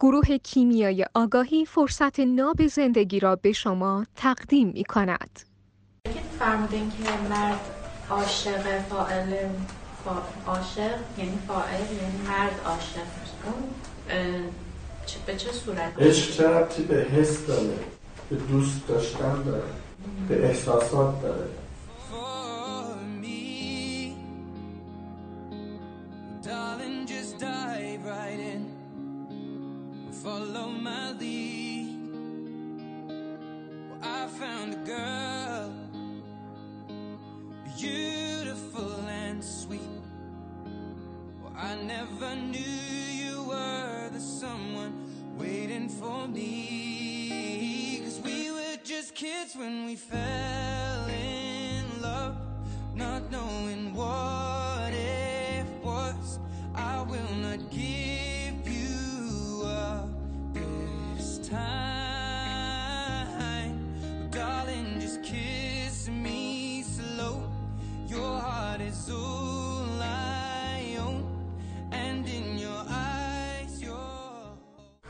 گروه کیمیای آگاهی فرصت ناب زندگی را به شما تقدیم می کند. فرمودین که مرد عاشق فائل عاشق یعنی فائل یعنی مرد عاشق. اون به چه صورت؟ عشق چه ربطی به حس داره؟ به دوست داشتن داره؟ به احساسات داره؟ Follow my lead. Well, I found a girl, beautiful and sweet. Well, I never knew you were the someone waiting for me. Cause we were just kids when we fell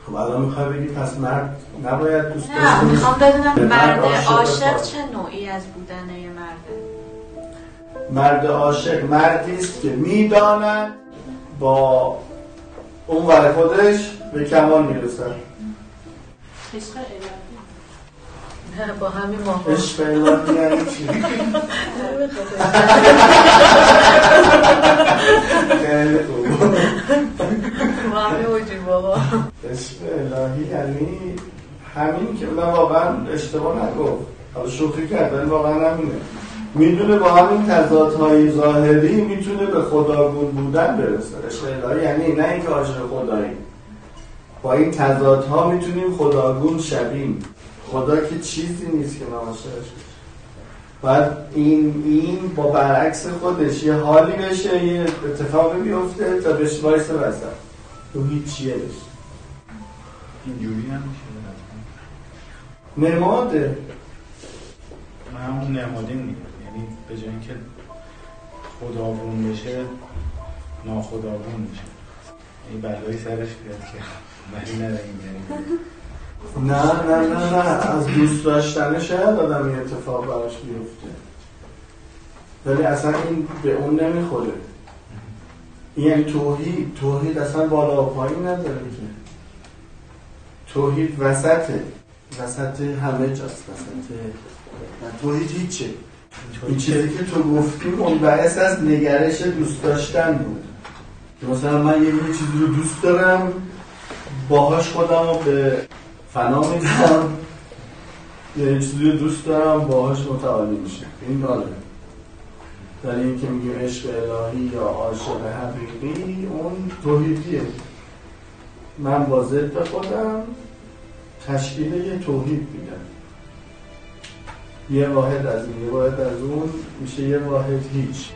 خب الان می‌خوای بگی پس مرد نباید دوست داشته نه می‌خوام بدونم مرد عاشق. چه نوعی از بودنه یه مرده مرد عاشق مردی است که می‌داند با اون ور خودش به کمال می‌رسد. عشق الهی. نه با همین ماها. عشق الهی یعنی چی؟ وجود بابا. یعنی همین که من واقعا اشتباه نگفت. حالا شوخی کرد ولی واقعا همینه. می‌دونه با همین تضادهای ظاهری می‌تونه به خداگون بودن برسه. الهی یعنی نه اینکه عاشق خدایی. با این تضادها می‌تونیم خداگون شویم. خدا که چیزی نیست که بشیم. بعد این این با برعکس خودش یه حالی بشه یه اتفاقی بیفته تا بهش وایسه وسط. تو هیچیه بشه اینجوری هم نماده. من همون نماده میگم. یعنی به جای اینکه خداگون بشه ناخداگون میشه. این بلایی سرش بیاد که ولی نداریم. یعنی نه نه نه نه. از دوست داشتن شاید آدم یه اتفاق براش بیفته. ولی اصلا این به اون نمی‌خوره. این یعنی توحید توحید اصلا بالا و پایین نداره که. توحید وسطه وسط همه جاست وسط نه، توحید هیچه. این چیزی که تو گفتی منبعث از نگرش دوست داشتن بود. مثلا من یه یه چیزی رو دوست دارم باهاش خودم رو به فنا میدم. یه چیزی رو دوست دارم باهاش متعالی میشه این داره در این که میگیم عشق الهی یا عاشق حقیقی اون توحیدیه. من با ضد خودم تشکیل یه توحید میدم. یه واحد از این یه واحد از اون میشه یه واحد هیچ.